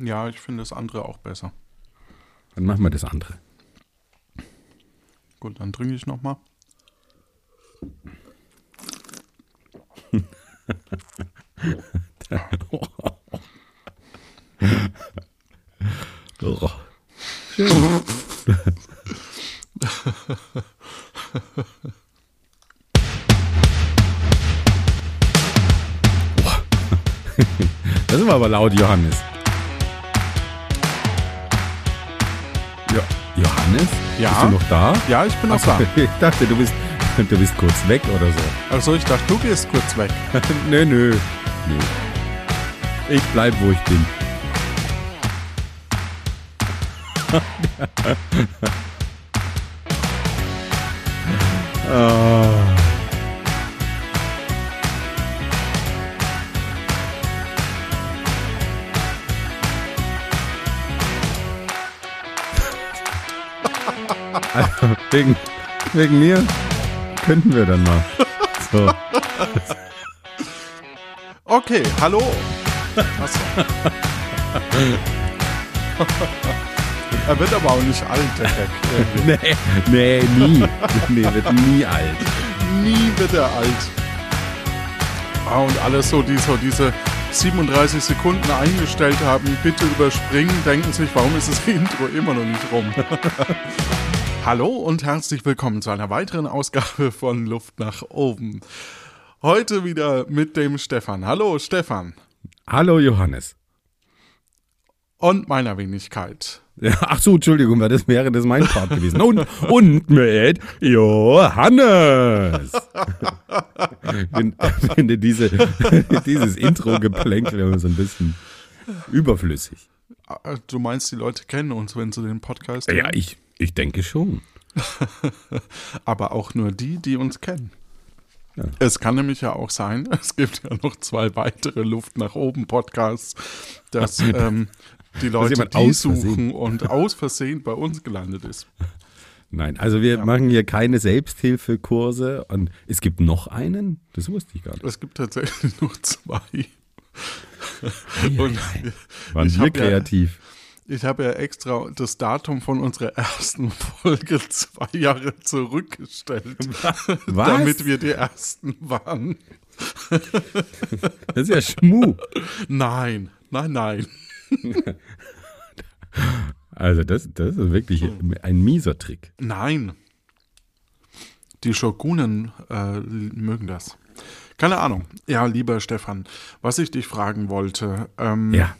Ja, ich finde das andere auch besser. Dann machen wir das andere. Gut, dann trinke ich nochmal. Oh. Schön. Das war aber laut, Johannes. Ja? Bist du noch da? Ja, ich bin noch Ach da. Ich dachte, du bist, du bist kurz weg oder so. Also ich dachte, du gehst kurz weg. nö, nö. Nö. Ich bleib, wo ich bin. Wegen mir könnten wir dann mal. So. Okay, hallo. Achso. er wird aber auch nicht alt, der Gag. Nee, nee, nie. Nee, wird nie alt. Nie wird er alt. Ah, und alles so, die so diese 37 Sekunden eingestellt haben, bitte überspringen, denken sich, warum ist das Intro immer noch nicht rum? Hallo und herzlich willkommen zu einer weiteren Ausgabe von Luft nach oben. Heute wieder mit dem Stefan. Hallo Stefan. Hallo Johannes. Und meiner Wenigkeit. Ja, ach so, Entschuldigung, das wäre das mein Part gewesen. Und, und mit Johannes. Ich find- finde diese, dieses Intro-Geplänkel so ein bisschen überflüssig. Ah, Du meinst, die Leute kennen uns, wenn sie den Podcast Ja, hören? ich, ich denke schon. aber auch nur die, die uns kennen. Ja. Es kann nämlich ja auch sein, es gibt ja noch zwei weitere Luft nach oben Podcasts, dass ähm, die Leute die aus suchen Versehen. und aus Versehen bei uns gelandet ist. Nein, also wir machen hier keine Selbsthilfekurse und es gibt noch einen, das wusste ich gar nicht. Es gibt tatsächlich nur zwei. Und Waren wir hab ja- kreativ. Ich habe ja extra das Datum von unserer ersten Folge zwei Jahre zurückgestellt, Was? damit wir die ersten waren. Das ist ja Schmu. Nein, nein, nein. Also das, das ist wirklich ein mieser Trick. Nein. Die Shogunen äh, mögen das. Keine Ahnung. Ja, lieber Stefan, was ich dich fragen wollte, ähm, Ja.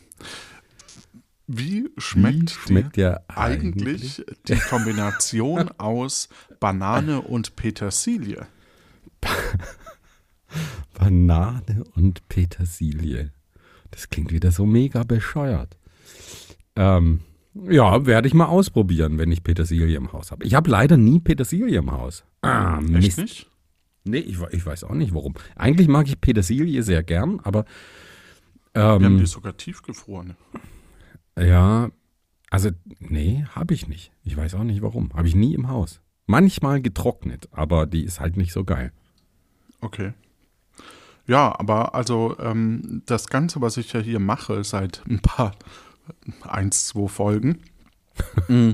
Wie schmeckt, Wie schmeckt dir eigentlich die Kombination aus Banane und Petersilie? Banane und Petersilie. Das klingt wieder so mega bescheuert. Ähm, ja, werde ich mal ausprobieren, wenn ich Petersilie im Haus habe. Ich habe leider nie Petersilie im Haus. Ah, Echt Mist. nicht? Nee, ich, ich weiß auch nicht warum. Eigentlich mag ich Petersilie sehr gern, aber Wir haben ähm, die sogar tiefgefroren. Ja, also nee, habe ich nicht. Ich weiß auch nicht warum. Habe ich nie im Haus. Manchmal getrocknet, aber die ist halt nicht so geil. Okay. Ja, aber also ähm, das Ganze, was ich ja hier mache seit ein paar, eins, zwei Folgen, mm,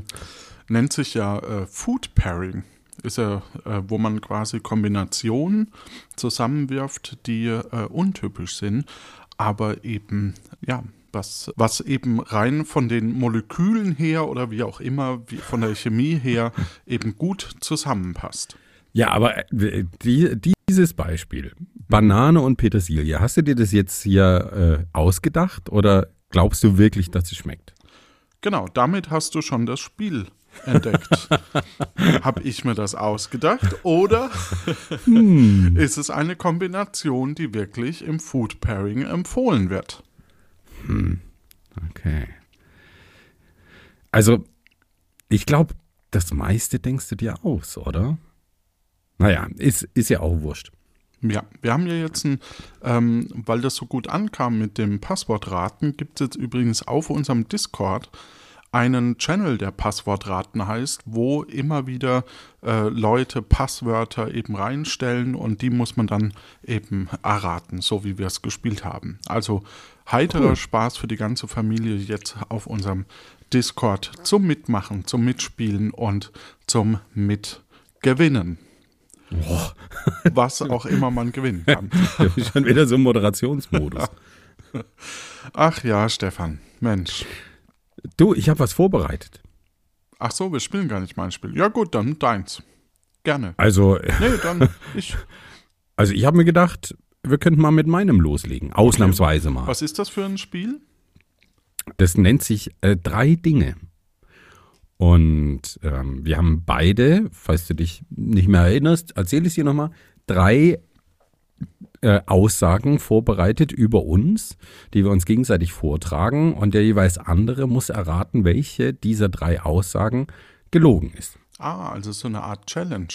nennt sich ja äh, Food Pairing. Ist ja, äh, wo man quasi Kombinationen zusammenwirft, die äh, untypisch sind, aber eben, ja, was, was eben rein von den Molekülen her oder wie auch immer, wie von der Chemie her, eben gut zusammenpasst. Ja, aber äh, die, dieses Beispiel, Banane und Petersilie, hast du dir das jetzt hier äh, ausgedacht oder glaubst du wirklich, dass es schmeckt? Genau, damit hast du schon das Spiel entdeckt. Habe ich mir das ausgedacht oder ist es eine Kombination, die wirklich im Food Pairing empfohlen wird? Okay. Also, ich glaube, das meiste denkst du dir aus, oder? Naja, ist, ist ja auch wurscht. Ja, wir haben ja jetzt ein, ähm, weil das so gut ankam mit dem Passwortraten, gibt es jetzt übrigens auf unserem Discord einen Channel, der Passwortraten heißt, wo immer wieder äh, Leute Passwörter eben reinstellen und die muss man dann eben erraten, so wie wir es gespielt haben. Also heiterer cool. Spaß für die ganze Familie jetzt auf unserem Discord zum Mitmachen, zum Mitspielen und zum Mitgewinnen. Oh. Was auch immer man gewinnen kann. Schon wieder so ein Moderationsmodus. Ach ja, Stefan, Mensch. Du, ich habe was vorbereitet. Ach so, wir spielen gar nicht mein Spiel. Ja gut, dann deins. Gerne. Also. Nee, dann ich. Also ich habe mir gedacht, wir könnten mal mit meinem loslegen. Ausnahmsweise okay. mal. Was ist das für ein Spiel? Das nennt sich äh, Drei Dinge. Und ähm, wir haben beide, falls du dich nicht mehr erinnerst, erzähle ich es dir nochmal, drei äh, Aussagen vorbereitet über uns, die wir uns gegenseitig vortragen und der jeweils andere muss erraten, welche dieser drei Aussagen gelogen ist. Ah, also so eine Art Challenge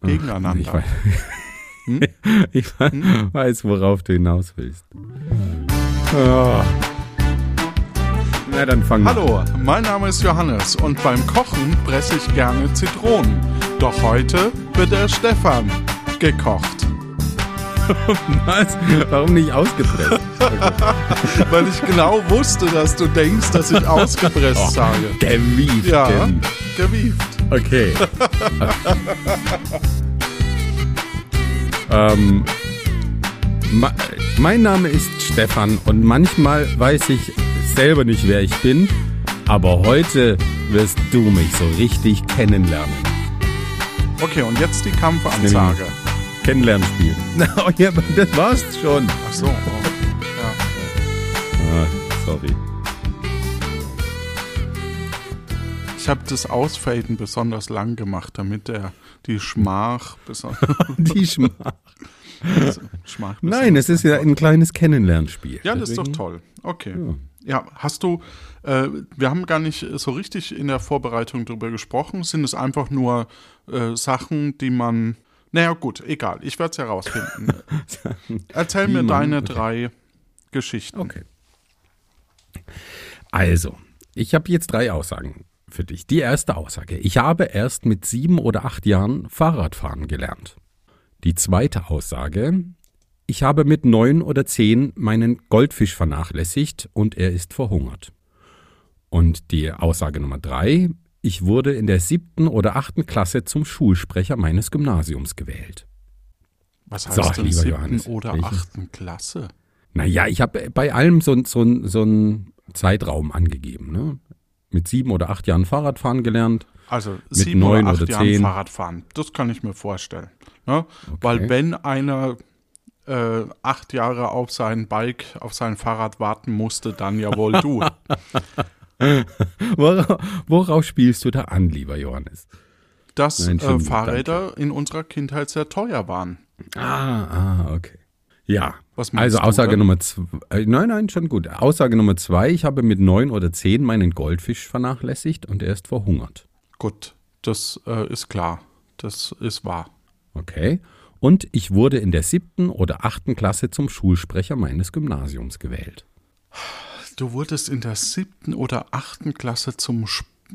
gegeneinander. Ich weiß, hm? ich hm? weiß, worauf du hinaus willst. Oh. Na, dann fang Hallo, mein Name ist Johannes und beim Kochen presse ich gerne Zitronen. Doch heute wird der Stefan gekocht. Was? Warum nicht ausgepresst? Weil ich genau wusste, dass du denkst, dass ich ausgepresst oh, sage. Gewieft. Ja, gewieft. Okay. ähm, mein Name ist Stefan und manchmal weiß ich selber nicht, wer ich bin, aber heute wirst du mich so richtig kennenlernen. Okay, und jetzt die Kampfansage. Kennenlernspiel. oh, ja, das war's schon. Ach so. Oh. Ja. Ah, sorry. Ich habe das Ausfaden besonders lang gemacht, damit er die Schmach besonders. die Schmach. Schmach Nein, es ist ja ein kleines Kennenlernspiel. Ja, das Deswegen. ist doch toll. Okay. Ja. Ja, hast du, äh, wir haben gar nicht so richtig in der Vorbereitung darüber gesprochen. Sind es einfach nur äh, Sachen, die man naja, gut, egal. Ich werde es herausfinden. Erzähl mir deine drei Geschichten. Okay. Also, ich habe jetzt drei Aussagen für dich. Die erste Aussage. Ich habe erst mit sieben oder acht Jahren Fahrradfahren gelernt. Die zweite Aussage. Ich habe mit neun oder zehn meinen Goldfisch vernachlässigt und er ist verhungert. Und die Aussage Nummer drei. Ich wurde in der siebten oder achten Klasse zum Schulsprecher meines Gymnasiums gewählt. Was heißt so, denn siebten Johannes, oder welche? achten Klasse? Naja, ich habe bei allem so, so, so einen Zeitraum angegeben. Ne? Mit sieben oder acht Jahren Fahrradfahren gelernt. Also sieben neun oder acht oder Jahren Fahrradfahren, das kann ich mir vorstellen. Ne? Okay. Weil wenn einer äh, acht Jahre auf sein Bike, auf sein Fahrrad warten musste, dann ja wohl du. worauf, worauf, spielst du da an, lieber Johannes? Dass Nein, äh, Fahrräder danke. in unserer Kindheit sehr teuer waren. Ah, ah, okay. Ja, also Aussage du, Nummer zwei. Äh, nein, nein, schon gut. Aussage Nummer zwei, ich habe mit neun oder zehn meinen Goldfisch vernachlässigt und er ist verhungert. Gut, das äh, ist klar. Das ist wahr. Okay. Und ich wurde in der siebten oder achten Klasse zum Schulsprecher meines Gymnasiums gewählt. Du wurdest in der siebten oder achten Klasse zum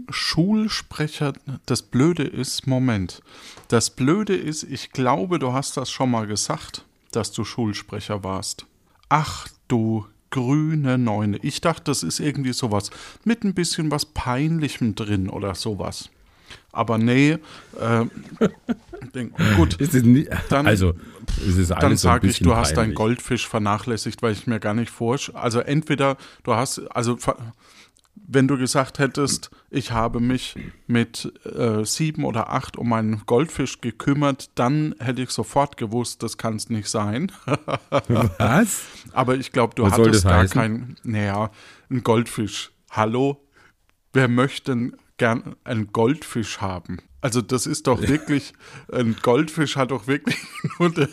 Schulsprecher. Das Blöde ist, Moment. Das Blöde ist, ich glaube, du hast das schon mal gesagt, dass du Schulsprecher warst. Ach du grüne Neune. Ich dachte, das ist irgendwie sowas mit ein bisschen was Peinlichem drin oder sowas. Aber nee, äh, denk, gut. Nie, dann, also, es ist dann sage ich, du peinlich. hast deinen Goldfisch vernachlässigt, weil ich mir gar nicht vorstelle. Also entweder du hast, also wenn du gesagt hättest, ich habe mich mit äh, sieben oder acht um meinen Goldfisch gekümmert, dann hätte ich sofort gewusst, das kann es nicht sein. Was? Aber ich glaube, du Was hattest gar keinen, naja, ein Goldfisch. Hallo? Wer möchte gern einen Goldfisch haben. Also das ist doch wirklich, ein Goldfisch hat doch wirklich nur der,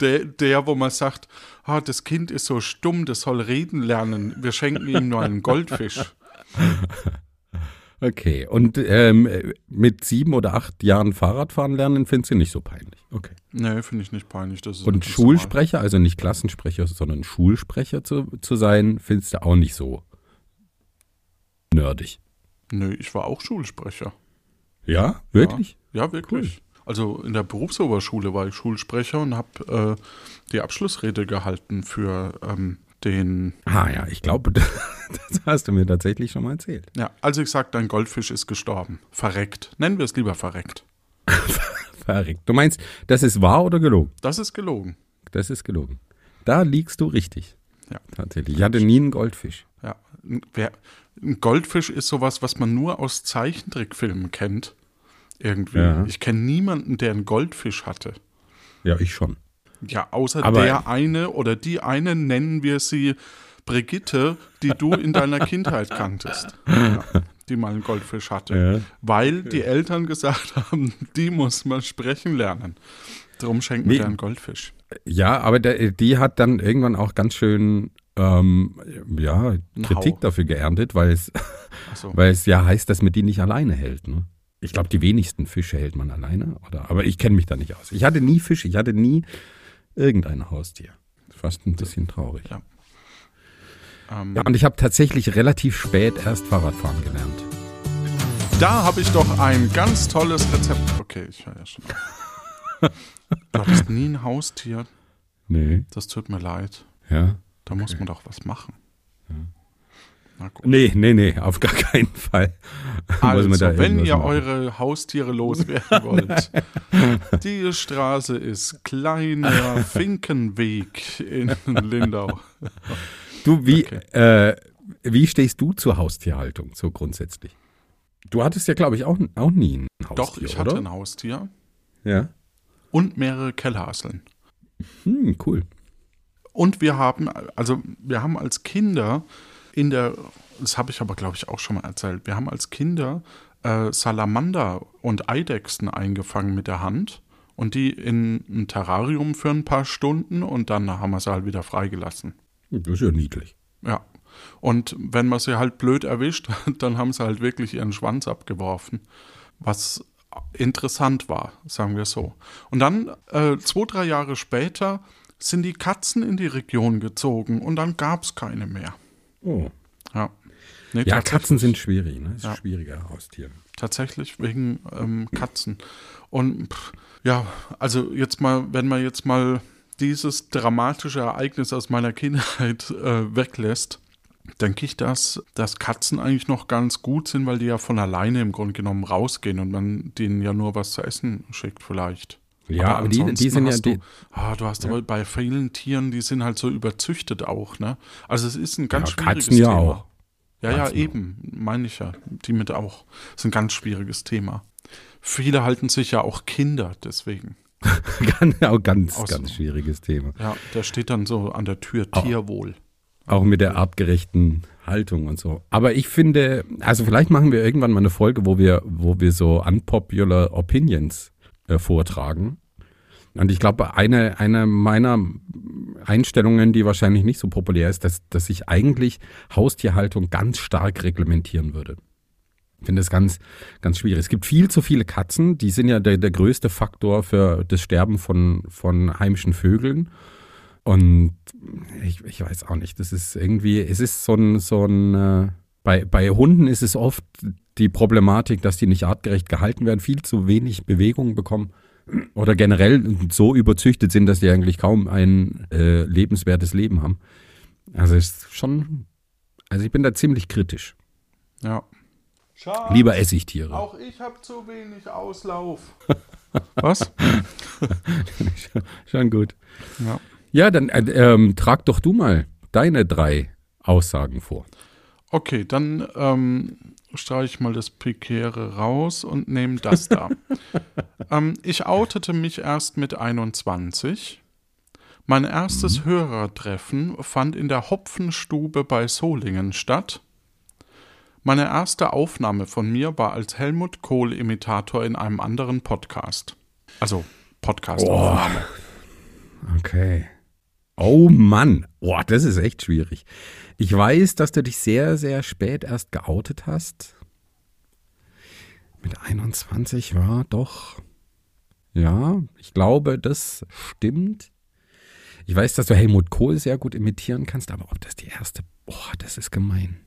der, der, wo man sagt, ah, das Kind ist so stumm, das soll reden lernen, wir schenken ihm nur einen Goldfisch. Okay, und ähm, mit sieben oder acht Jahren Fahrradfahren lernen findest du nicht so peinlich? Okay. Nee, finde ich nicht peinlich. Das und Schulsprecher, also nicht Klassensprecher, sondern Schulsprecher zu, zu sein, findest du auch nicht so nerdig. Nö, ich war auch Schulsprecher. Ja, wirklich? Ja, ja wirklich. Also in der Berufsoberschule war ich Schulsprecher und habe äh, die Abschlussrede gehalten für ähm, den. Ah ja, ich glaube, das hast du mir tatsächlich schon mal erzählt. Ja, also ich sag, dein Goldfisch ist gestorben. Verreckt. Nennen wir es lieber verreckt. Verreckt. Du meinst, das ist wahr oder gelogen? Das ist gelogen. Das ist gelogen. Da liegst du richtig. Ja. Tatsächlich. Ich hatte nie einen Goldfisch. Ja. Ein Goldfisch ist sowas, was man nur aus Zeichentrickfilmen kennt. Irgendwie. Ja. Ich kenne niemanden, der einen Goldfisch hatte. Ja, ich schon. Ja, außer Aber- der eine oder die eine nennen wir sie Brigitte, die du in deiner Kindheit kanntest. Ja, die mal einen Goldfisch hatte. Ja. Weil die Eltern gesagt haben, die muss man sprechen lernen. Darum schenken Nee. wir einen Goldfisch. Ja, aber der, die hat dann irgendwann auch ganz schön ähm, ja, Ein Kritik Hau. dafür geerntet, weil es, Achso. weil es ja heißt, dass man die nicht alleine hält. Ne? Ich glaube, die wenigsten Fische hält man alleine. Oder, aber ich kenne mich da nicht aus. Ich hatte nie Fische, ich hatte nie irgendein Haustier. Fast ein bisschen traurig. Ja. Ähm, Ja, und ich habe tatsächlich relativ spät erst Fahrradfahren gelernt. Da habe ich doch ein ganz tolles Rezept. Okay, ich höre ja schon. Du hattest nie ein Haustier. Nee. Das tut mir leid. Ja. Da muss man doch was machen. Na gut. Nee, nee, nee, auf gar keinen Fall. Also, wenn ihr machen. eure Haustiere loswerden wollt, die Straße ist Kleiner Finkenweg in Lindau. Du, wie, Okay. äh, wie stehst du zur Haustierhaltung, so grundsätzlich? Du hattest ja, glaube ich, auch, auch nie ein Haustier, Doch, ich hatte oder? ein Haustier Ja. Und mehrere Kellhaseln. Hm, cool. Und wir haben, also wir haben als Kinder in der, das habe ich aber glaube ich auch schon mal erzählt, wir haben als Kinder äh, Salamander und Eidechsen eingefangen mit der Hand und die in ein Terrarium für ein paar Stunden und dann haben wir sie halt wieder freigelassen. Das ist ja niedlich. Ja. Und wenn man sie halt blöd erwischt, dann haben sie halt wirklich ihren Schwanz abgeworfen. Was interessant war, sagen wir so. Und dann, äh, zwei, drei Jahre später, sind die Katzen in die Region gezogen und dann gab es keine mehr. Oh. Ja. Nee, Ja, Katzen sind schwierig, ne? Ist Ja. schwieriger Haustier. Tatsächlich wegen ähm, Katzen. Und pff, ja, also jetzt mal, wenn man jetzt mal dieses dramatische Ereignis aus meiner Kindheit äh, weglässt, denke ich, dass, dass Katzen eigentlich noch ganz gut sind, weil die ja von alleine im Grunde genommen rausgehen und man denen ja nur was zu essen schickt vielleicht. Ja, aber die, die ansonsten sind ja, die, du, ah, du hast aber bei vielen Tieren, die sind halt so überzüchtet auch, ne? Also es ist ein ganz Ja, schwieriges Katzen ja Thema. auch. Ja, ja, Katzen eben, meine ich ja. Die mit auch. Das ist ein ganz schwieriges Thema. Viele halten sich ja auch Kinder deswegen. ganz, ganz, ganz schwieriges Thema. Ja, da steht dann so an der Tür Oh. Auch mit der artgerechten Haltung und so. Aber ich finde, also vielleicht machen wir irgendwann mal eine Folge, wo wir, wo wir so unpopular Opinions äh, vortragen. Und ich glaube, eine, eine meiner Einstellungen, die wahrscheinlich nicht so populär ist, dass, dass ich eigentlich Haustierhaltung ganz stark reglementieren würde. Ich finde das ganz, ganz schwierig. Es gibt viel zu viele Katzen, die sind ja der, der größte Faktor für das Sterben von, von heimischen Vögeln. Und ich, ich weiß auch nicht, das ist irgendwie, es ist so ein, so ein äh, bei, bei Hunden ist es oft die Problematik, dass die nicht artgerecht gehalten werden, viel zu wenig Bewegung bekommen oder generell so überzüchtet sind, dass die eigentlich kaum ein äh, lebenswertes Leben haben. Also es ist schon, also ich bin da ziemlich kritisch. Ja. Schatz, Lieber Essigtiere. Auch ich habe zu wenig Auslauf. Was? Schon gut. Ja. Ja, dann äh, ähm, trag doch du mal deine drei Aussagen vor. Okay, dann ähm, streiche ich mal das Prekäre raus und nehme das da. ähm, ich outete mich erst mit 21. Mein erstes Hörertreffen fand in der Hopfenstube bei Solingen statt. Meine erste Aufnahme von mir war als Helmut Kohl-Imitator in einem anderen Podcast. Also Podcast-Aufnahme. Okay. Oh Mann, boah, das ist echt schwierig. Ich weiß, dass du dich sehr, sehr spät erst geoutet hast. Mit 21 war doch. Ja, ich glaube, das stimmt. Ich weiß, dass du Helmut Kohl sehr gut imitieren kannst, aber ob das die erste. Boah, das ist gemein.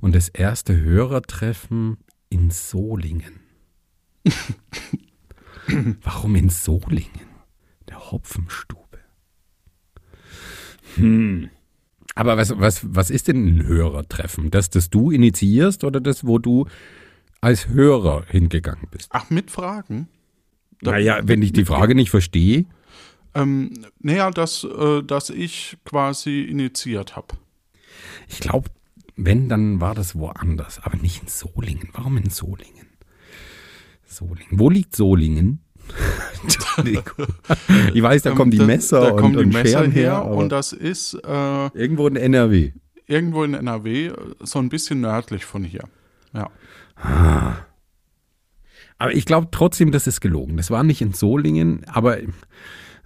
Und das erste Hörertreffen in Solingen. Warum in Solingen? Der Hopfenstube. Hm. Aber was, was, was ist denn ein Hörertreffen? Das, das du initiierst oder das, wo du als Hörer hingegangen bist? Ach, mit Fragen? Naja, wenn ich die Frage nicht verstehe. Ähm, naja, dass, äh, dass ich quasi initiiert habe. Ich glaube, wenn, dann war das woanders, aber nicht in Solingen. Warum in Solingen? Solingen. Wo liegt Solingen? ich weiß, da kommen die Messer da, da kommen und, die Messer Scheren her und das ist äh, irgendwo in NRW. Irgendwo in NRW, so ein bisschen nördlich von hier. Ja. Ah. Aber ich glaube trotzdem, das ist gelogen. Das war nicht in Solingen, aber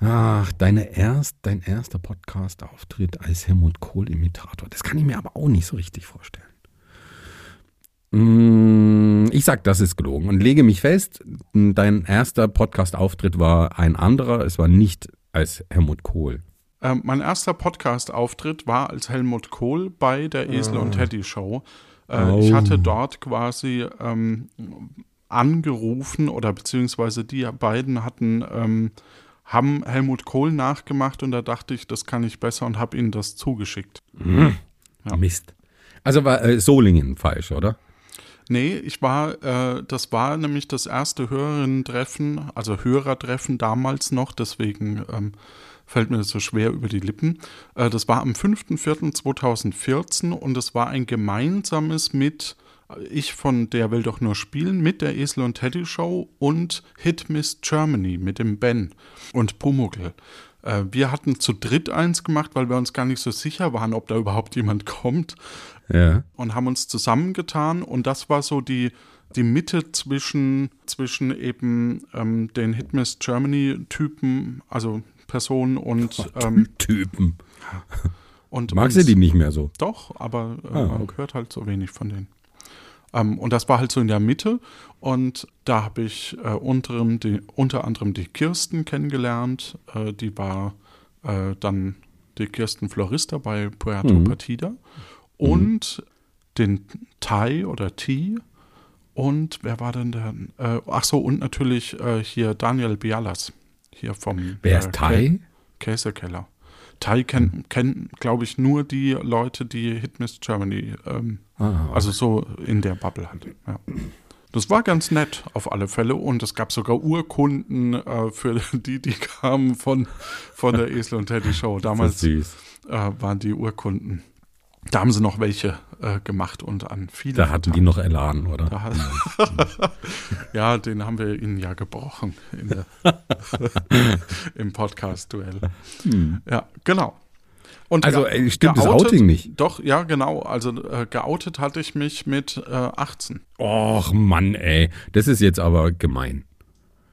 ach, deine erst, dein erster Podcast-Auftritt als Helmut Kohl-Imitator, das kann ich mir aber auch nicht so richtig vorstellen. Mm, ich sag, das ist gelogen und lege mich fest, dein erster Podcast-Auftritt war ein anderer, es war nicht als Helmut Kohl. Ähm, mein erster Podcast-Auftritt war als Helmut Kohl bei der Esel und ah. Teddy Show. Äh, oh. Ich hatte dort quasi ähm, angerufen oder beziehungsweise die beiden hatten, ähm, haben Helmut Kohl nachgemacht und da dachte ich, das kann ich besser und habe ihnen das zugeschickt. Mhm. Ja. Mist. Also war äh, Solingen falsch, oder? Nee, ich war, äh, das war nämlich das erste Hörerinnen-Treffen, also Hörertreffen damals noch, deswegen ähm, fällt mir das so schwer über die Lippen. Äh, das war am 5.4.2014 und es war ein gemeinsames mit äh, ich von Der will doch nur spielen mit der Esel und Teddy Show und Hit Miss Germany mit dem Ben und Pumuckl. Äh, wir hatten zu dritt eins gemacht, weil wir uns gar nicht so sicher waren, ob da überhaupt jemand kommt ja. und haben uns zusammengetan und das war so die, die Mitte zwischen, zwischen eben ähm, den Hitmiss Germany-Typen, also Personen und ähm, Typen. Und Magst du die nicht mehr so? Doch, aber äh, ah, man hört halt so wenig von denen. Ähm, und das war halt so in der Mitte. Und da habe ich äh, unterem die, unter anderem die Kirsten kennengelernt. Äh, die war äh, dann die Kirsten Florista bei Puerto mhm. Partida. Und mhm. den Tai oder T und wer war denn der? Äh, ach so, und natürlich äh, hier Daniel Bialas. Hier vom. Wer ist äh, Tai? Käsekeller. Tai kennen, kennen glaube ich, nur die Leute, die Hit Miss Germany, ähm, ah, okay. also so in der Bubble halt. Ja. Das war ganz nett auf alle Fälle und es gab sogar Urkunden äh, für die, die kamen von, von der Esel und Teddy Show. Damals äh, waren die Urkunden da haben sie noch welche äh, gemacht und an viele. Da hatten die noch Elan, oder? ja, den haben wir ihnen ja gebrochen im Podcast-Duell. Hm. Ja, genau. Und also äh, stimmt geoutet, das Outing nicht? Doch, ja, genau. Also äh, geoutet hatte ich mich mit äh, 18. Och Mann, ey. Das ist jetzt aber gemein.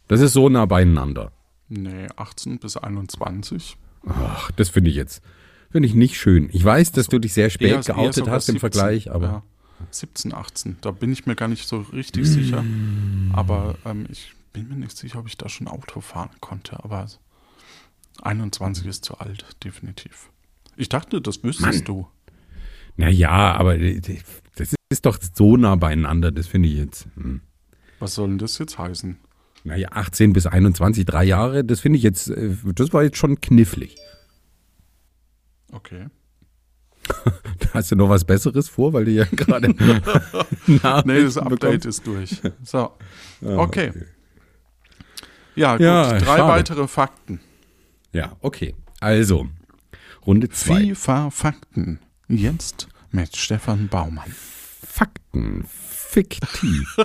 Das ist so nah beieinander. Nee, 18 bis 21. Ach, das finde ich jetzt. Finde ich nicht schön. Ich weiß, dass du dich sehr spät eher, geoutet eher hast 17, im Vergleich, aber. Ja, 17, 18, da bin ich mir gar nicht so richtig mm. sicher. Aber ähm, ich bin mir nicht sicher, ob ich da schon Auto fahren konnte. Aber 21 ist zu alt, definitiv. Ich dachte, das wüsstest Mann. du. Naja, aber das ist doch so nah beieinander, das finde ich jetzt. Hm. Was soll denn das jetzt heißen? Naja, 18 bis 21, drei Jahre, das finde ich jetzt, äh, das war jetzt schon knifflig. Okay. Hast du noch was Besseres vor, weil du ja gerade. nee, das Update bekommst? ist durch. So. Ah, okay. okay. Ja, gut. Ja, Drei schade. weitere Fakten. Ja, okay. Also, Runde 2. FIFA-Fakten. Jetzt mit Stefan Baumann. Fakten fiktiv.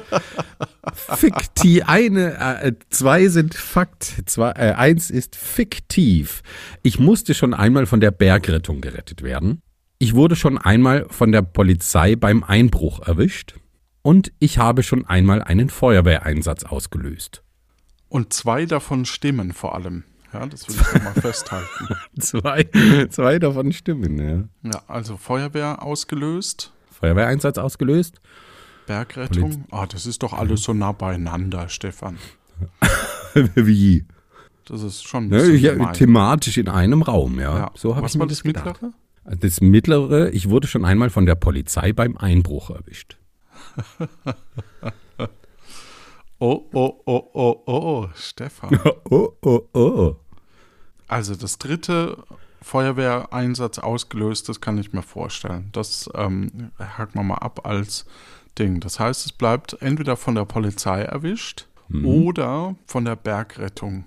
fiktiv. Eine, äh, zwei sind Fakt, zwei, äh, eins ist fiktiv. Ich musste schon einmal von der Bergrettung gerettet werden. Ich wurde schon einmal von der Polizei beim Einbruch erwischt. Und ich habe schon einmal einen Feuerwehreinsatz ausgelöst. Und zwei davon stimmen vor allem. Ja, das will ich nochmal festhalten. zwei, zwei davon stimmen, ja. Ja, also Feuerwehr ausgelöst. Feuerwehreinsatz ausgelöst Bergrettung? Ah, oh, das ist doch alles so nah beieinander, Stefan. Wie? Das ist schon ja, ja, thematisch in einem Raum, ja. ja. So Was war das mittlere? Das mittlere, ich wurde schon einmal von der Polizei beim Einbruch erwischt. Oh, oh, oh, oh, oh, Stefan. oh, oh, oh. Also das dritte Feuerwehreinsatz ausgelöst, das kann ich mir vorstellen. Das ähm, haken wir mal ab als Ding. Das heißt, es bleibt entweder von der Polizei erwischt Mhm. oder von der Bergrettung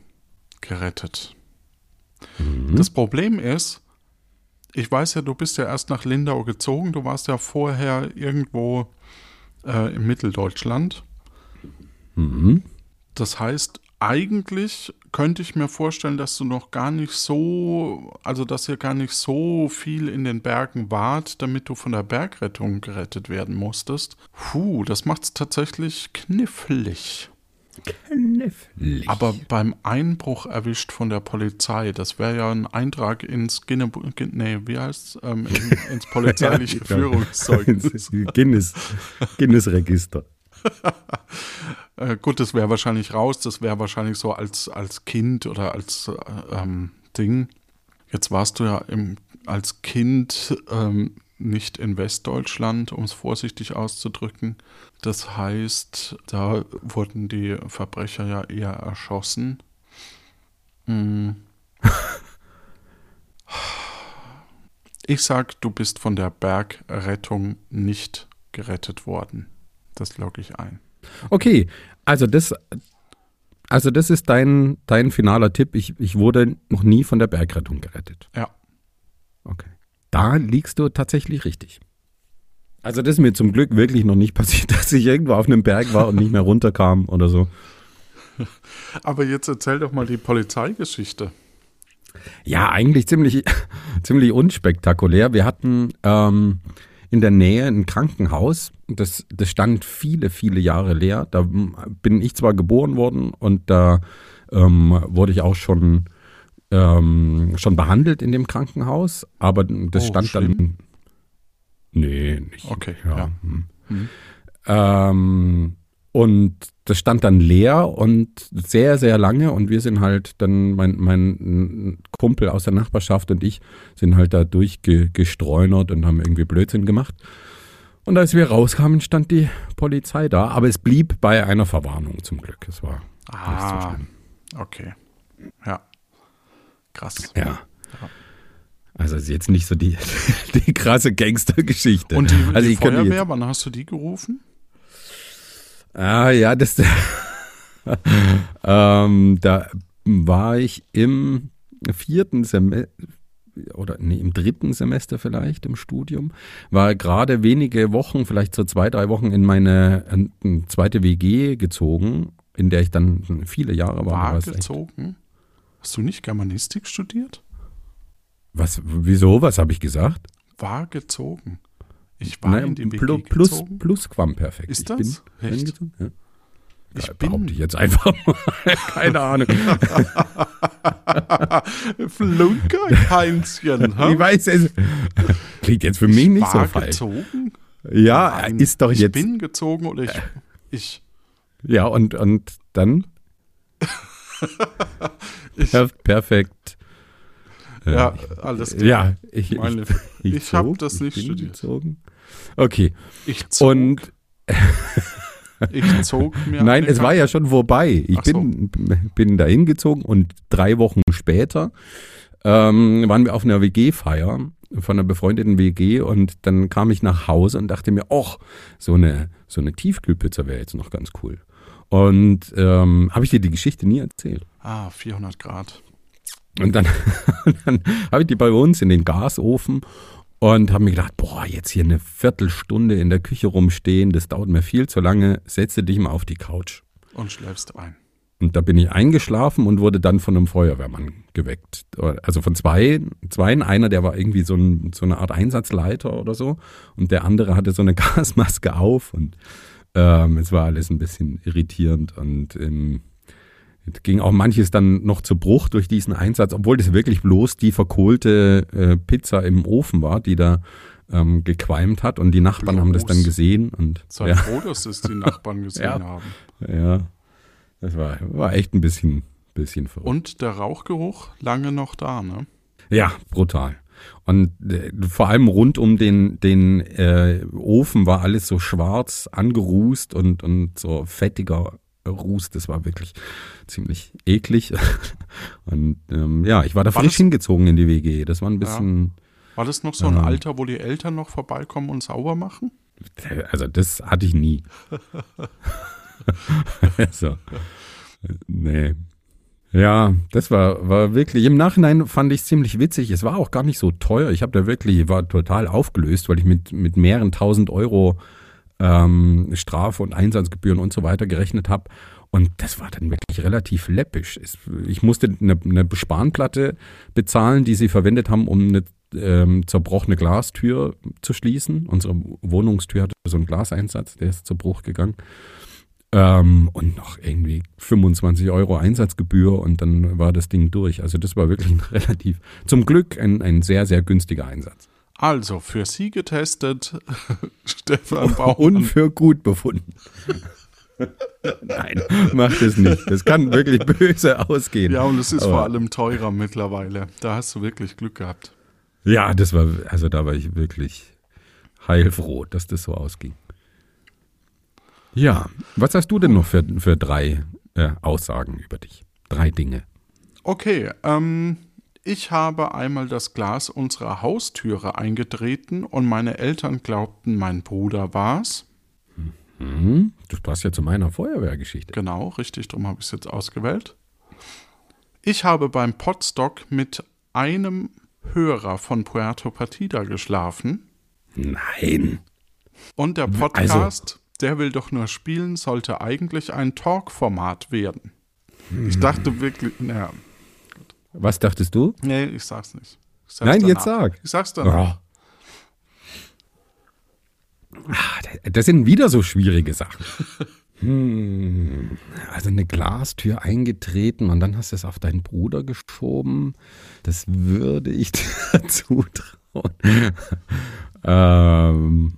gerettet. Mhm. Das Problem ist, ich weiß ja, du bist ja erst nach Lindau gezogen, du warst ja vorher irgendwo äh, im Mitteldeutschland. Mhm. Das heißt, eigentlich könnte ich mir vorstellen, dass du noch gar nicht so, also dass ihr gar nicht so viel in den Bergen wart, damit du von der Bergrettung gerettet werden musstest. Puh, das macht es tatsächlich knifflig. Knifflig. Aber beim Einbruch erwischt von der Polizei, das wäre ja ein Eintrag ins Guinness, nee, wie heißt ähm, in, ins polizeiliche Führungszeugnis. Guinness, Guinness-Register. Äh, gut, das wäre wahrscheinlich raus, das wäre wahrscheinlich so als, als Kind oder als äh, ähm, Ding. Jetzt warst du ja im, als Kind ähm, nicht in Westdeutschland, um es vorsichtig auszudrücken. Das heißt, da wurden die Verbrecher ja eher erschossen. Mm. Ich sag, du bist von der Bergrettung nicht gerettet worden. Das logge ich ein. Okay, also das, also das ist dein, dein finaler Tipp. Ich, ich wurde noch nie von der Bergrettung gerettet. Ja. Okay. Da liegst du tatsächlich richtig. Also das ist mir zum Glück wirklich noch nicht passiert, dass ich irgendwo auf einem Berg war und nicht mehr runterkam oder so. Aber jetzt erzähl doch mal die Polizeigeschichte. Ja, eigentlich ziemlich, ziemlich unspektakulär. Wir hatten ähm, in der Nähe ein Krankenhaus. Das, das stand viele, viele Jahre leer. Da bin ich zwar geboren worden und da ähm, wurde ich auch schon, ähm, schon behandelt in dem Krankenhaus, aber das Oh, stand schlimm. dann. Nee, nicht. Okay, Ja. ja. hm. Mhm. Ähm, und das stand dann leer und sehr, sehr lange. Und wir sind halt dann, mein, mein Kumpel aus der Nachbarschaft und ich sind halt da durchgestreunert und haben irgendwie Blödsinn gemacht. Und als wir rauskamen, stand die Polizei da. Aber es blieb bei einer Verwarnung zum Glück. Es war nicht so Ah, schlimm. okay. Ja. Krass. Ja. Also es ist jetzt nicht so die, die krasse Gangstergeschichte. Und die, also die Feuerwehr, wann hast du die gerufen? Ah, ja, das. ähm, da war ich im vierten Semester oder nee, im dritten Semester vielleicht im Studium, war gerade wenige Wochen, vielleicht so zwei, drei Wochen in meine äh, zweite WG gezogen, in der ich dann viele Jahre war. War gezogen? Hast du nicht Germanistik studiert? was, wieso? Was habe ich gesagt? War gezogen. Ich war Nein, in die WG Plu- plus, gezogen. Plusquamperfekt. Ist Ich das? Bin Echt? ja. Ich bin- behaupte ich jetzt einfach mal. Keine Ahnung. Flunker, Heinzchen. hä? Ich weiß es. Klingt jetzt für mich nicht war so falsch. gezogen? Ja, Nein, ist doch ich jetzt. bin gezogen oder ich. Ich. Ja, und, und dann? ich Ja, perfekt. ja, alles klar. Ja, ich, Meine- ich, ich hab zog, das nicht ich studiert. Gezogen. Okay. Ich zog, Und ich zog mir. nein, es war ja schon vorbei. Ich Ach so. bin, bin da hingezogen und drei Wochen später ähm, waren wir auf einer WG-Feier von einer befreundeten WG und dann kam ich nach Hause und dachte mir, ach, so eine, so eine Tiefkühlpizza wäre jetzt noch ganz cool. Und ähm, habe ich dir die Geschichte nie erzählt. Ah, 400 Grad. Und dann, dann habe ich die bei uns in den Gasofen und habe mir gedacht, boah, jetzt hier eine Viertelstunde in der Küche rumstehen, das dauert mir viel zu lange, setze dich mal auf die Couch. Und schläfst ein. Und da bin ich eingeschlafen und wurde dann von einem Feuerwehrmann geweckt. Also von zwei, zweien. Einer, der war irgendwie so, ein, so eine Art Einsatzleiter oder so. Und der andere hatte so eine Gasmaske auf. Und ähm, es war alles ein bisschen irritierend. Und ähm, ging auch manches dann noch zu Bruch durch diesen Einsatz, obwohl das wirklich bloß die verkohlte äh, Pizza im Ofen war, die da ähm, gequalmt hat. Und die Nachbarn haben das dann Bloß. gesehen. Und Sei ja, froh, dass es die Nachbarn gesehen Ja. haben. ja, das war, war echt ein bisschen, bisschen verrückt. Und der Rauchgeruch lange noch da, ne? Ja, brutal. Und äh, vor allem rund um den, den äh, Ofen war alles so schwarz angerußt und, und so fettiger Ruß. Das war wirklich ziemlich eklig. Und ähm, ja, ich war da War frisch hingezogen in die WG. Das war ein bisschen, War das noch so ein Ja. Alter, wo die Eltern noch vorbeikommen und sauber machen? also das hatte ich nie. also, nee. Ja, das war, war wirklich, im Nachhinein fand ich es ziemlich witzig. Es war auch gar nicht so teuer. Ich habe da wirklich, war total aufgelöst, weil ich mit, mit mehreren tausend Euro ähm, Strafe und Einsatzgebühren und so weiter gerechnet habe. Und das war dann wirklich relativ läppisch. Ich musste eine, eine Besparenplatte bezahlen, die sie verwendet haben, um eine ähm, zerbrochene Glastür zu schließen. Unsere Wohnungstür hatte so einen Glaseinsatz, der ist zu Bruch gegangen. Ähm, und noch irgendwie 25 Euro Einsatzgebühr und dann war das Ding durch. Also das war wirklich ein relativ, zum Glück ein, ein sehr, sehr günstiger Einsatz. Also, für Sie getestet, Stefan Baumann. Und für gut befunden. Nein, mach das nicht. Das kann wirklich böse ausgehen. Ja, und es ist Aber- vor allem teurer mittlerweile. Da hast du wirklich Glück gehabt. Ja, das war, also da war ich wirklich heilfroh, dass das so ausging. Ja, was hast du denn noch für, für drei äh, Aussagen über dich? Drei Dinge. Okay, ähm, ich habe einmal das Glas unserer Haustüre eingetreten und meine Eltern glaubten, mein Bruder war's. Hm, du passt ja zu meiner Feuerwehrgeschichte. Genau, richtig, darum habe ich es jetzt ausgewählt. Ich habe beim Podstock mit einem Hörer von Puerto Partida geschlafen Nein. und der Podcast, der will doch nur spielen, sollte eigentlich ein Talk-Format werden. Ich dachte wirklich, naja, Was dachtest du? nee, ich sag's nicht. Ich sag's Nein, danach. jetzt sag. Ich sag's danach. Oh. Ah, Das sind wieder so schwierige Sachen. Hm, also eine Glastür eingetreten und dann hast du es auf deinen Bruder geschoben. Das würde ich dir zutrauen. ähm,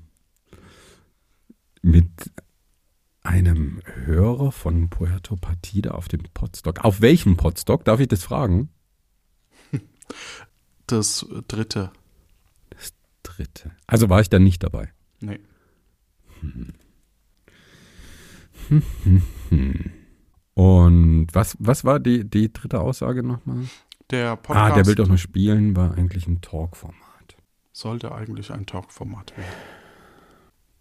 mit einem Hörer von Puerto Partida auf dem Podstock. Auf welchem Podstock? Darf ich das fragen? Das dritte. Dritte. Also war ich dann nicht dabei. Nee. Und was, was war die, die dritte Aussage nochmal? Der Podcast Ah, der will doch nur spielen, war eigentlich ein Talkformat. sollte eigentlich ein Talk-Format werden.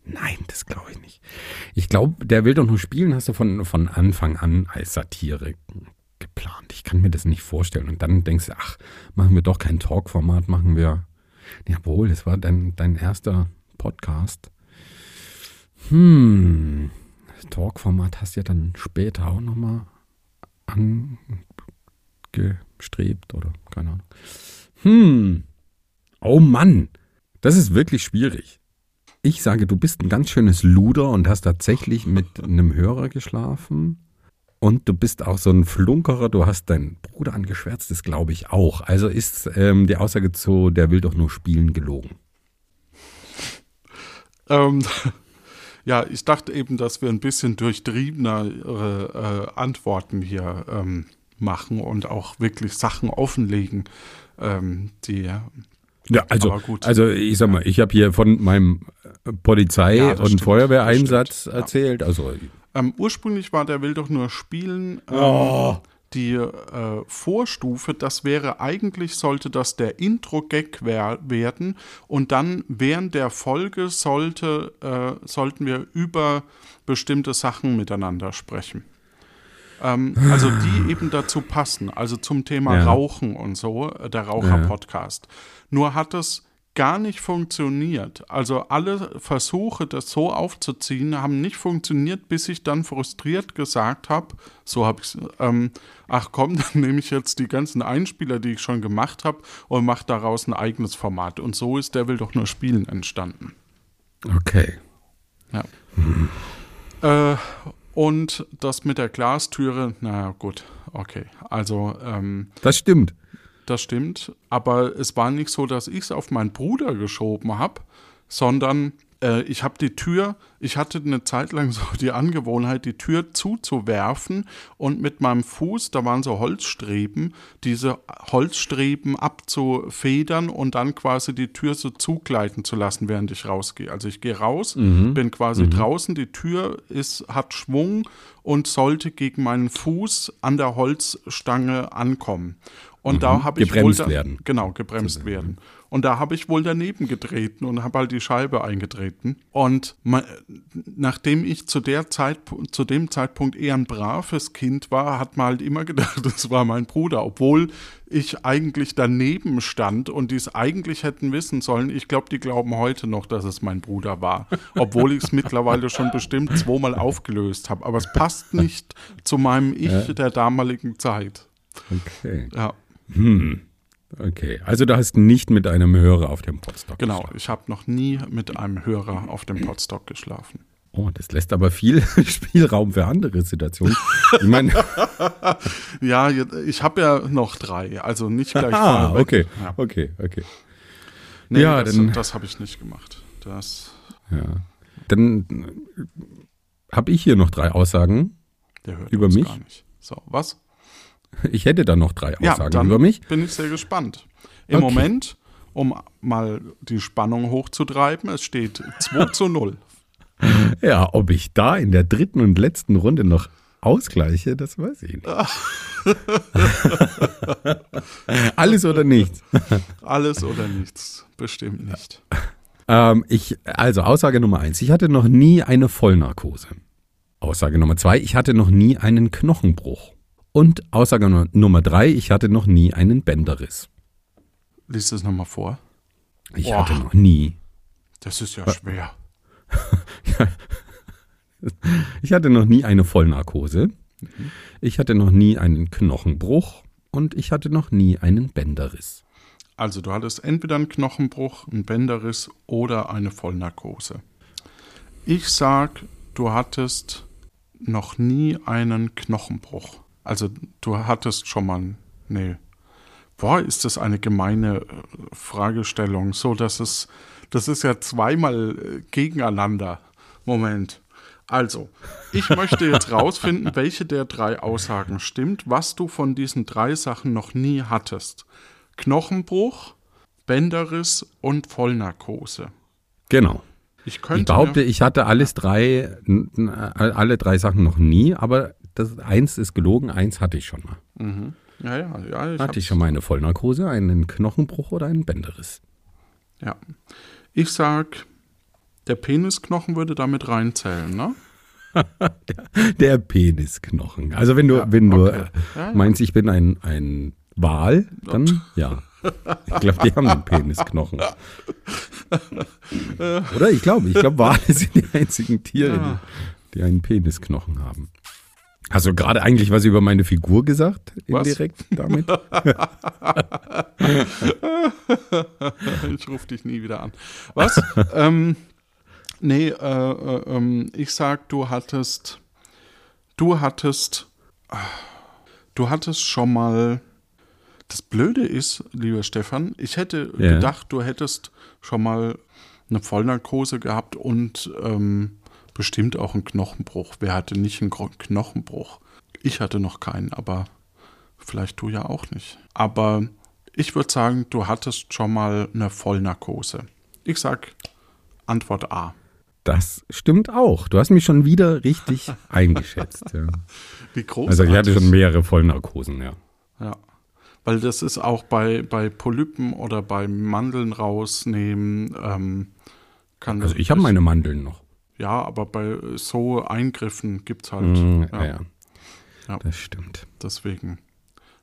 Nein, das glaube ich nicht. Ich glaube, der will doch nur spielen, hast du von, von Anfang an als Satire kann mir das nicht vorstellen. Und dann denkst du, ach, machen wir doch kein Talkformat, machen wir. Jawohl, das war dein, dein erster Podcast. Hm, das Talkformat hast du ja dann später auch nochmal angestrebt oder keine Ahnung. Hm, oh Mann, das ist wirklich schwierig. Ich sage, du bist ein ganz schönes Luder und hast tatsächlich mit einem Hörer geschlafen. Und du bist auch so ein Flunkerer, du hast deinen Bruder angeschwärzt, das glaube ich auch. Also ist ähm, die Aussage zu, der will doch nur spielen, gelogen. Ähm, ja, ich dachte eben, dass wir ein bisschen durchtriebenere äh, Antworten hier ähm, machen und auch wirklich Sachen offenlegen, ähm, die Ja, also, also ich sag mal, ich habe hier von meinem äh, Polizei- Ja, und stimmt, Feuerwehreinsatz das stimmt, ja. erzählt. Also Ähm, ursprünglich war der will doch nur spielen. Ähm, Oh. Die äh, Vorstufe, das wäre eigentlich, sollte das der Intro-Gag wer- werden und dann während der Folge sollte, äh, sollten wir über bestimmte Sachen miteinander sprechen. Ähm, also die eben dazu passen, also zum Thema Ja. Rauchen und so, äh, der Raucher-Podcast. Nur hat es gar nicht funktioniert. Also alle Versuche, das so aufzuziehen, haben nicht funktioniert, bis ich dann frustriert gesagt habe, so habe ich ähm, ach komm, dann nehme ich jetzt die ganzen Einspieler, die ich schon gemacht habe, und mache daraus ein eigenes Format. Und so ist Der will doch nur spielen entstanden. okay. Ja. Äh, und das mit der Glastüre, naja, gut, okay. Also, ähm, Das stimmt. das stimmt. Aber es war nicht so, dass ich es auf meinen Bruder geschoben habe, sondern äh, ich habe die Tür, ich hatte eine Zeit lang so die Angewohnheit, die Tür zuzuwerfen und mit meinem Fuß, da waren so Holzstreben, diese Holzstreben abzufedern und dann quasi die Tür so zugleiten zu lassen, während ich rausgehe. Also ich gehe raus, bin quasi draußen, die Tür ist, hat Schwung und sollte gegen meinen Fuß an der Holzstange ankommen. Und da habe ich Gebremst wohl werden. Genau, gebremst werden. Und da habe ich wohl daneben getreten und habe halt die Scheibe eingetreten. Und nachdem ich zu der Zeit, zu dem Zeitpunkt eher ein braves Kind war, hat man halt immer gedacht, das war mein Bruder, obwohl ich eigentlich daneben stand und die es eigentlich hätten wissen sollen. Ich glaube, die glauben heute noch, dass es mein Bruder war, obwohl ich es mittlerweile schon bestimmt zweimal aufgelöst habe. Aber es passt nicht zu meinem Ich der damaligen Zeit. Okay. Ja. Okay. Also du hast nicht mit einem Hörer auf dem Potsdok Genau, geschlafen. ich habe noch nie mit einem Hörer auf dem Potstock geschlafen. Oh, das lässt aber viel Spielraum für andere Situationen. Ich meine, Ja, ich habe ja noch drei, also nicht gleich ah, okay, Ja. okay, okay. Nee, Ja, das, dann- das habe ich nicht gemacht. Das, Ja. Dann habe ich hier noch drei Aussagen. Über mich? So, was? Ich hätte da noch drei Ja, Aussagen dann über mich. bin ich sehr gespannt. Im Okay. Moment, um mal die Spannung hochzutreiben, es steht 2 zu 0. Ja, ob ich da in der dritten und letzten Runde noch ausgleiche, das weiß ich nicht. Alles oder nichts. Alles oder nichts. Bestimmt nicht. Ähm, ich, also Aussage Nummer eins, ich hatte noch nie eine Vollnarkose. Aussage Nummer zwei, ich hatte noch nie einen Knochenbruch. Und Aussage Nu- Nummer drei, ich hatte noch nie einen Bänderriss. Lies es nochmal vor. Ich Boah. hatte noch nie. Das ist ja schwer. Ich hatte noch nie eine Vollnarkose. Ich hatte noch nie einen Knochenbruch. Und ich hatte noch nie einen Bänderriss. Also du hattest entweder einen Knochenbruch, einen Bänderriss oder eine Vollnarkose. Ich sag, du hattest noch nie einen Knochenbruch. Also du hattest schon mal, nee. Boah, ist das eine gemeine äh, Fragestellung, so dass es, das ist ja zweimal äh, gegeneinander. Moment. Also, ich möchte jetzt rausfinden, welche der drei Aussagen stimmt, was du von diesen drei Sachen noch nie hattest. Knochenbruch, Bänderriss und Vollnarkose. Genau. Ich könnte Ich behaupte, ich hatte alles drei, alle drei Sachen noch nie, aber das eins ist gelogen, eins hatte ich schon mal. ja, ja, ja, ich, Hatte ich schon mal eine Vollnarkose, einen Knochenbruch oder einen Bänderriss? ja. Ich sag, der Penisknochen würde damit reinzählen, ne? Der Penisknochen. Also wenn du, wenn du okay. äh, Ja, ja. meinst, ich bin ein, ein Wal, dann ja. Ich glaube, die haben einen Penisknochen. Oder? Ich glaube, ich glaube, Wale sind die einzigen Tiere, Ja. die, die einen Penisknochen haben. Hast du gerade eigentlich was über meine Figur gesagt? Was? Indirekt damit? ich rufe dich nie wieder an. Was? ähm, nee, äh, äh, ähm, ich sag, du hattest, du hattest, du hattest schon mal, das Blöde ist, lieber Stefan, ich hätte Ja. gedacht, du hättest schon mal eine Vollnarkose gehabt und ähm, bestimmt auch einen Knochenbruch. Wer hatte nicht einen Knochenbruch? Ich hatte noch keinen, aber vielleicht du ja auch nicht. Aber ich würde sagen, du hattest schon mal eine Vollnarkose. Ich sag Antwort A. Das stimmt auch. Du hast mich schon wieder richtig eingeschätzt. Ja. Wie groß? Also ich hatte schon mehrere Vollnarkosen, ja. Ja. Weil das ist auch bei, bei Polypen oder bei Mandeln rausnehmen. Ähm, kann Also ich habe meine Mandeln noch. Ja, aber bei so Eingriffen gibt es halt. Mm, ja, ja. ja. Ja. Das stimmt. Deswegen.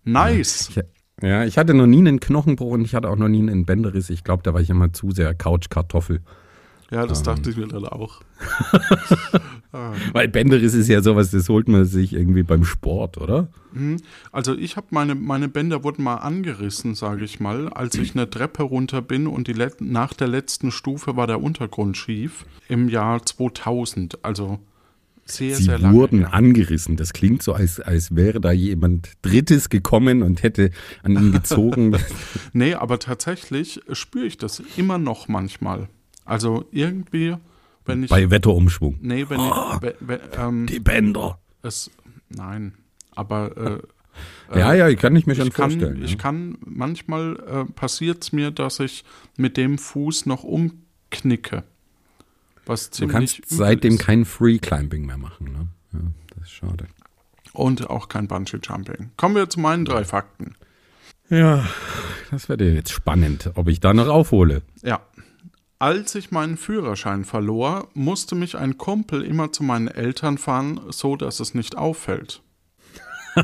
Nice. Ich, ja, ich hatte noch nie einen Knochenbruch und ich hatte auch noch nie einen Bänderriss. Ich glaube, da war ich immer zu sehr Couchkartoffel. Ja, das Ähm. dachte ich mir dann auch. Weil Bänderriss ist ja sowas, das holt man sich irgendwie beim Sport, oder? Mhm. Also ich habe meine, meine Bänder wurden mal angerissen, sage ich mal, als ich eine Treppe runter bin und die nach der letzten Stufe war der Untergrund schief im Jahr 2000. Also sehr, Sie sehr lange. wurden angerissen. Das klingt so, als, als wäre da jemand Drittes gekommen und hätte an ihn gezogen. Nee, aber tatsächlich spüre ich das immer noch manchmal. Also irgendwie, wenn ich. Bei Wetterumschwung. nee, wenn Oh, ich. we- we- ähm, Die Bänder. es, nein, aber. Äh, Ja, ja, ich kann ich mir schon kann, vorstellen. ich ja. kann, manchmal äh, passiert es mir, dass ich mit dem Fuß noch umknicke. Was Du ziemlich kannst übel seitdem ist. kein Free Climbing mehr machen. Ne? Ja, das ist schade. Und auch kein Bungee Jumping. Kommen wir zu meinen drei Fakten. Ja, das wäre jetzt spannend, ob ich da noch aufhole. Ja. Als ich meinen Führerschein verlor, musste mich ein Kumpel immer zu meinen Eltern fahren, so dass es nicht auffällt.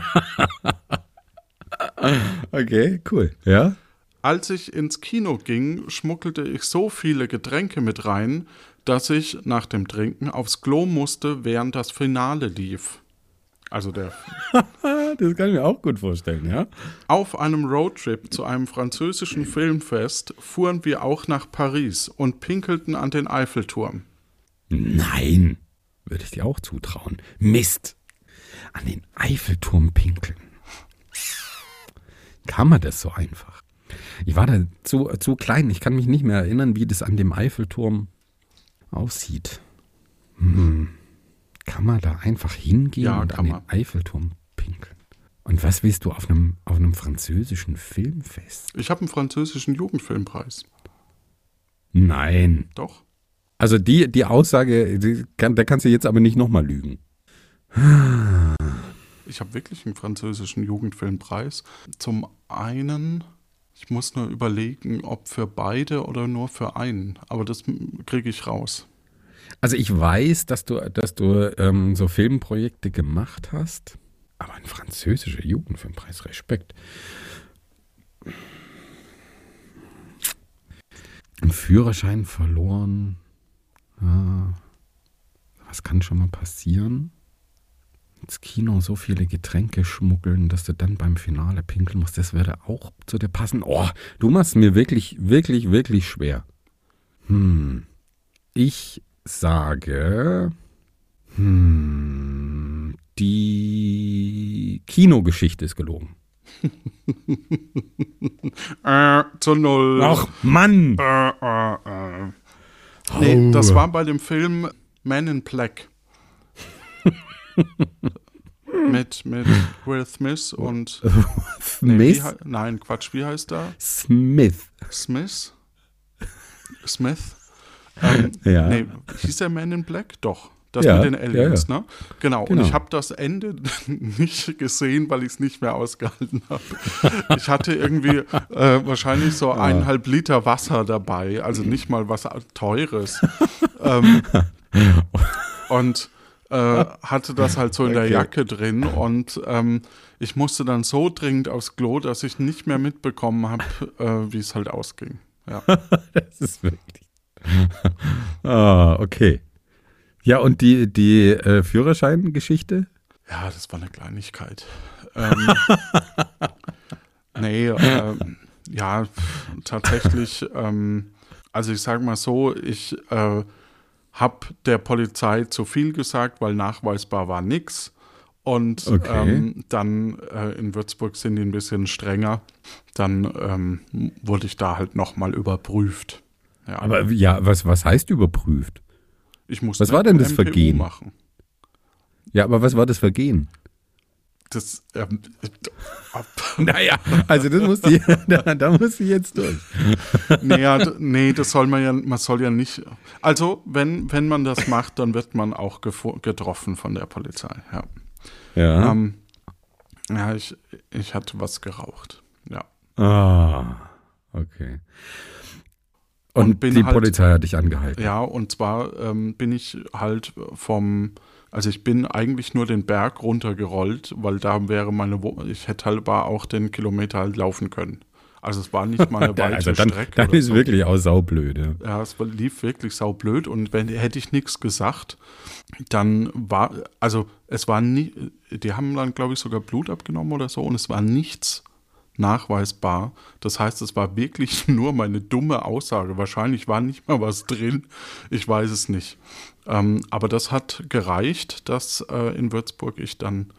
Okay, cool. Ja? Als ich ins Kino ging, schmuggelte ich so viele Getränke mit rein, dass ich nach dem Trinken aufs Klo musste, während das Finale lief. Also der Das kann ich mir auch gut vorstellen, ja? Auf einem Roadtrip zu einem französischen Filmfest fuhren wir auch nach Paris und pinkelten an den Eiffelturm. Nein, würde ich dir auch zutrauen. Mist. An den Eiffelturm pinkeln. Kann man das so einfach? Ich war da zu, zu klein. Ich kann mich nicht mehr erinnern, wie das an dem Eiffelturm aussieht. Kann man da einfach hingehen Ja, und an den man. Eiffelturm pinkeln? Und was willst du auf einem, auf einem französischen Filmfest? Ich habe einen französischen Jugendfilmpreis. Nein. Doch. Also die, die Aussage, die kann, da kannst du jetzt aber nicht nochmal lügen. Ich habe wirklich einen französischen Jugendfilmpreis. Zum einen, ich muss nur überlegen, ob für beide oder nur für einen. Aber das kriege ich raus. Also ich weiß, dass du, dass du ähm, so Filmprojekte gemacht hast, aber ein französischer Jugendfilmpreis, Respekt. Einen Führerschein verloren. Ja. Was kann schon mal passieren? Ins Kino so viele Getränke schmuggeln, dass du dann beim Finale pinkeln musst. Das würde auch zu dir passen. Oh, du machst mir wirklich, wirklich, wirklich schwer. Hm. Ich sage, hm, die Kinogeschichte ist gelogen. Äh, zu null. Ach, Mann! Äh, äh, äh. Nee, das war bei dem Film Man in Black. mit, mit Will Smith und. Nee, Smith? hei- nein, Quatsch, wie heißt er? Smith. Smith? Smith? Ähm, Ja. Nee, hieß der Man in Black? Doch. Das Ja, mit den Aliens, ne? Genau. Genau. Und ich habe das Ende nicht gesehen, weil ich es nicht mehr ausgehalten habe. Ich hatte irgendwie äh, wahrscheinlich so eineinhalb Liter Wasser dabei, also nicht mal was Teures. ähm, und äh, hatte das halt so in der Okay. Jacke drin und ähm, ich musste dann so dringend aufs Klo, dass ich nicht mehr mitbekommen habe, äh, wie es halt ausging. Ja. Das ist wirklich. ah, okay. Ja, und die, die äh, Führerscheingeschichte? Ja, das war eine Kleinigkeit. Ähm, nee, ähm, ja, tatsächlich, ähm, also ich sage mal so, ich äh, habe der Polizei zu viel gesagt, weil nachweisbar war nichts. Und Okay. ähm, dann äh, in Würzburg sind die ein bisschen strenger. Dann ähm, wurde ich da halt nochmal überprüft. Ja, Aber ja, was, was heißt überprüft? ich musste was war denn das MPU Vergehen? machen. Ja, aber was war das Vergehen? Das, ähm, Naja, also das muss die, da, da muss ich jetzt durch. nee, ja, d- nee, das soll man ja, man soll ja nicht. Also, wenn, wenn man das macht, dann wird man auch getroffen von der Polizei. Ja, Ja. ähm, ja ich, ich hatte was geraucht. Ja. ah, okay. Und, die halt- Polizei hat dich angehalten. Ja, und zwar ähm, bin ich halt vom, also ich bin eigentlich nur den Berg runtergerollt, weil da wäre meine, Wo ich hätte halt auch den Kilometer halt laufen können. Also es war nicht mal eine Da- weite also dann, Strecke. dann ist so. wirklich auch saublöd. Ja. Ja, es lief wirklich saublöd und wenn hätte ich nichts gesagt, dann war, also es war nie, die haben dann glaube ich sogar Blut abgenommen oder so und es war nichts nachweisbar. Das heißt, es war wirklich nur meine dumme Aussage. Wahrscheinlich war nicht mal was drin. Ich weiß es nicht. Ähm, aber das hat gereicht, dass äh, in Würzburg ich dann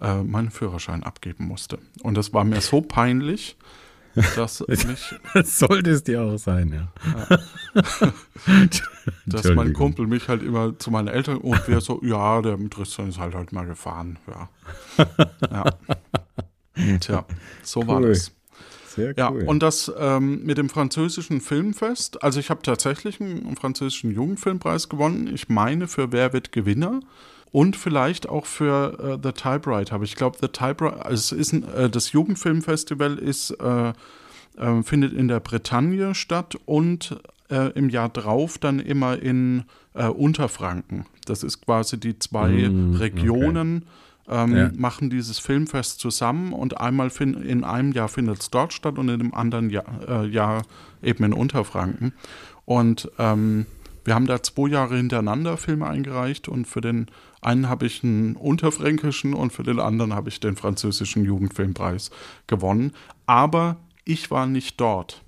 äh, meinen Führerschein abgeben musste. Und das war mir so peinlich, dass mich, Das sollte es dir auch sein, ja. dass mein. Kumpel mich halt immer zu meinen Eltern und wir so, ja, der Tristan ist halt halt mal gefahren, ja. ja. Tja, so war Cool. das. Sehr Ja, und das ähm, mit dem französischen Filmfest, also ich habe tatsächlich einen französischen Jugendfilmpreis gewonnen. Ich meine für Wer wird Gewinner und vielleicht auch für äh, The Typewriter. Aber ich glaube, The Typewriter, also es ist ein, äh, das Jugendfilmfestival ist, äh, äh, findet in der Bretagne statt und äh, im Jahr drauf dann immer in äh, Unterfranken. Das ist quasi die zwei Mm, okay. Ähm, Ja. machen dieses Filmfest zusammen und einmal in einem Jahr findet es dort statt und in dem anderen Jahr, äh, Jahr eben in Unterfranken. Und ähm, wir haben da zwei Jahre hintereinander Filme eingereicht und für den einen habe ich einen unterfränkischen und für den anderen habe ich den französischen Jugendfilmpreis gewonnen. Aber ich war nicht dort.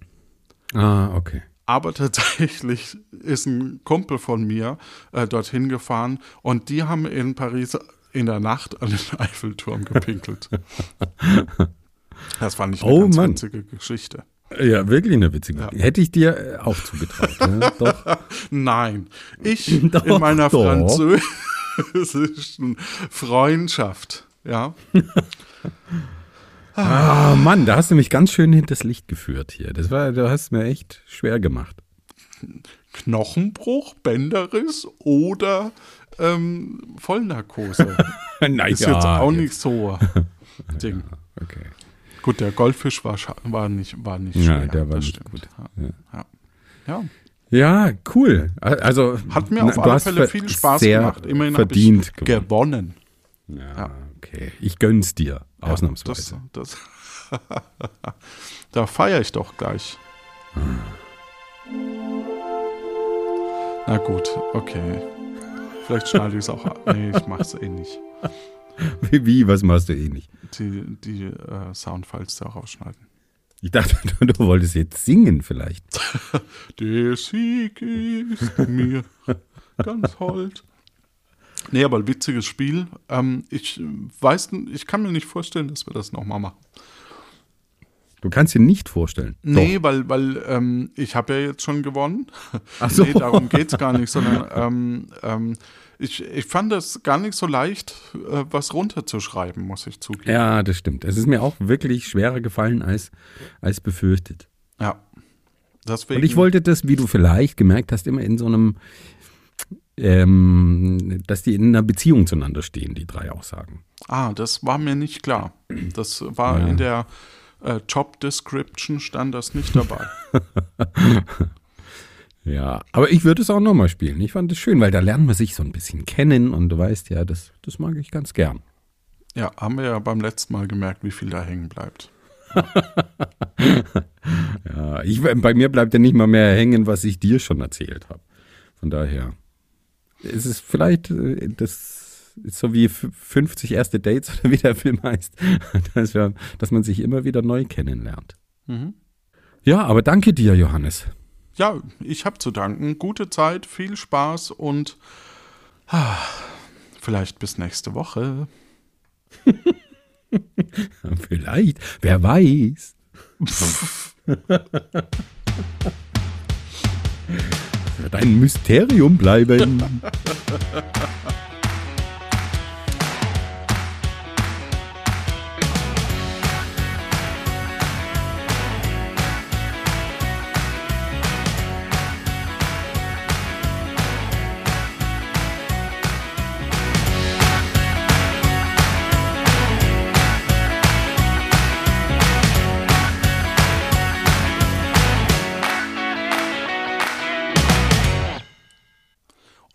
Ah, okay. Aber tatsächlich ist ein Kumpel von mir äh, dorthin gefahren und die haben in Paris in der Nacht an den Eiffelturm gepinkelt. Das fand ich eine Oh, ganz Mann. witzige Geschichte. Ja, wirklich eine witzige. Ja. Hätte ich dir äh, auch zugetraut. ne? Doch. Nein, ich Doch, in meiner doch. französischen Freundschaft, ja, Ah, Mann, da hast du mich ganz schön hinters Licht geführt hier. Das war, du hast mir echt schwer gemacht. Knochenbruch, Bänderriss oder ähm, Vollnarkose. naja, Ist jetzt auch nicht so Ding. Okay. Gut, der Goldfisch war, war nicht, war nicht Ja, schwer. der war nicht stimmt. gut. Ja. Ja. Ja. Ja, cool. Also Hat mir na, auf alle Fälle viel Spaß gemacht. Immerhin verdient gewonnen. Ja, Ja. okay. Ich gönn's dir, Ja, ausnahmsweise. Das, das da feiere ich doch gleich. Na gut, okay. Vielleicht schneide ich es auch ab. Nee, ich mache es eh nicht. Wie, wie, was machst du eh nicht? Die, die äh, Soundfiles da rausschneiden. Ich dachte, du, du wolltest jetzt singen vielleicht. Der Sieg ist mir ganz hold. Nee, aber ein witziges Spiel. Ähm, ich weiß, ich kann mir nicht vorstellen, dass wir das nochmal machen. Du kannst dir nicht vorstellen. Nee, weil, weil ähm, ich habe ja jetzt schon gewonnen. Ach so. Nee, darum geht es gar nicht, sondern ähm, ähm, ich, ich fand es gar nicht so leicht, äh, was runterzuschreiben, muss ich zugeben. Ja, das stimmt. Es ist mir auch wirklich schwerer gefallen als, als befürchtet. Ja. Deswegen, Und ich wollte das, wie du vielleicht gemerkt hast, immer in so einem, ähm, dass die in einer Beziehung zueinander stehen, die drei Aussagen. Ah, das war mir nicht klar. Das war Ja. in der äh, Job Description stand das nicht dabei. Ja, aber ich würde es auch nochmal spielen. Ich fand es schön, weil da lernen wir sich so ein bisschen kennen und du weißt ja, das, das mag ich ganz gern. ja, haben wir ja beim letzten Mal gemerkt, wie viel da hängen bleibt. Ja, ich, bei mir bleibt ja nicht mal mehr hängen, was ich dir schon erzählt habe. Von daher ist es vielleicht, äh, das so wie f- 50 erste Dates oder wie der Film heißt, dass, wir, dass man sich immer wieder neu kennenlernt. Mhm. Ja, aber danke dir, Johannes. Ja, ich habe zu danken. Gute Zeit, viel Spaß und ah, vielleicht bis nächste Woche. Vielleicht, wer weiß. Wird ein Mysterium bleiben.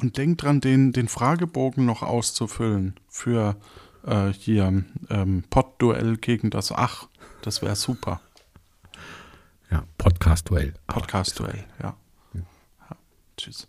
Und denk dran, den, den Fragebogen noch auszufüllen für äh, hier ähm, Pod-Duell gegen das Ach. Das wäre super. Ja, Podcast-Duell. Podcast-Duell, ja. ja. Tschüss.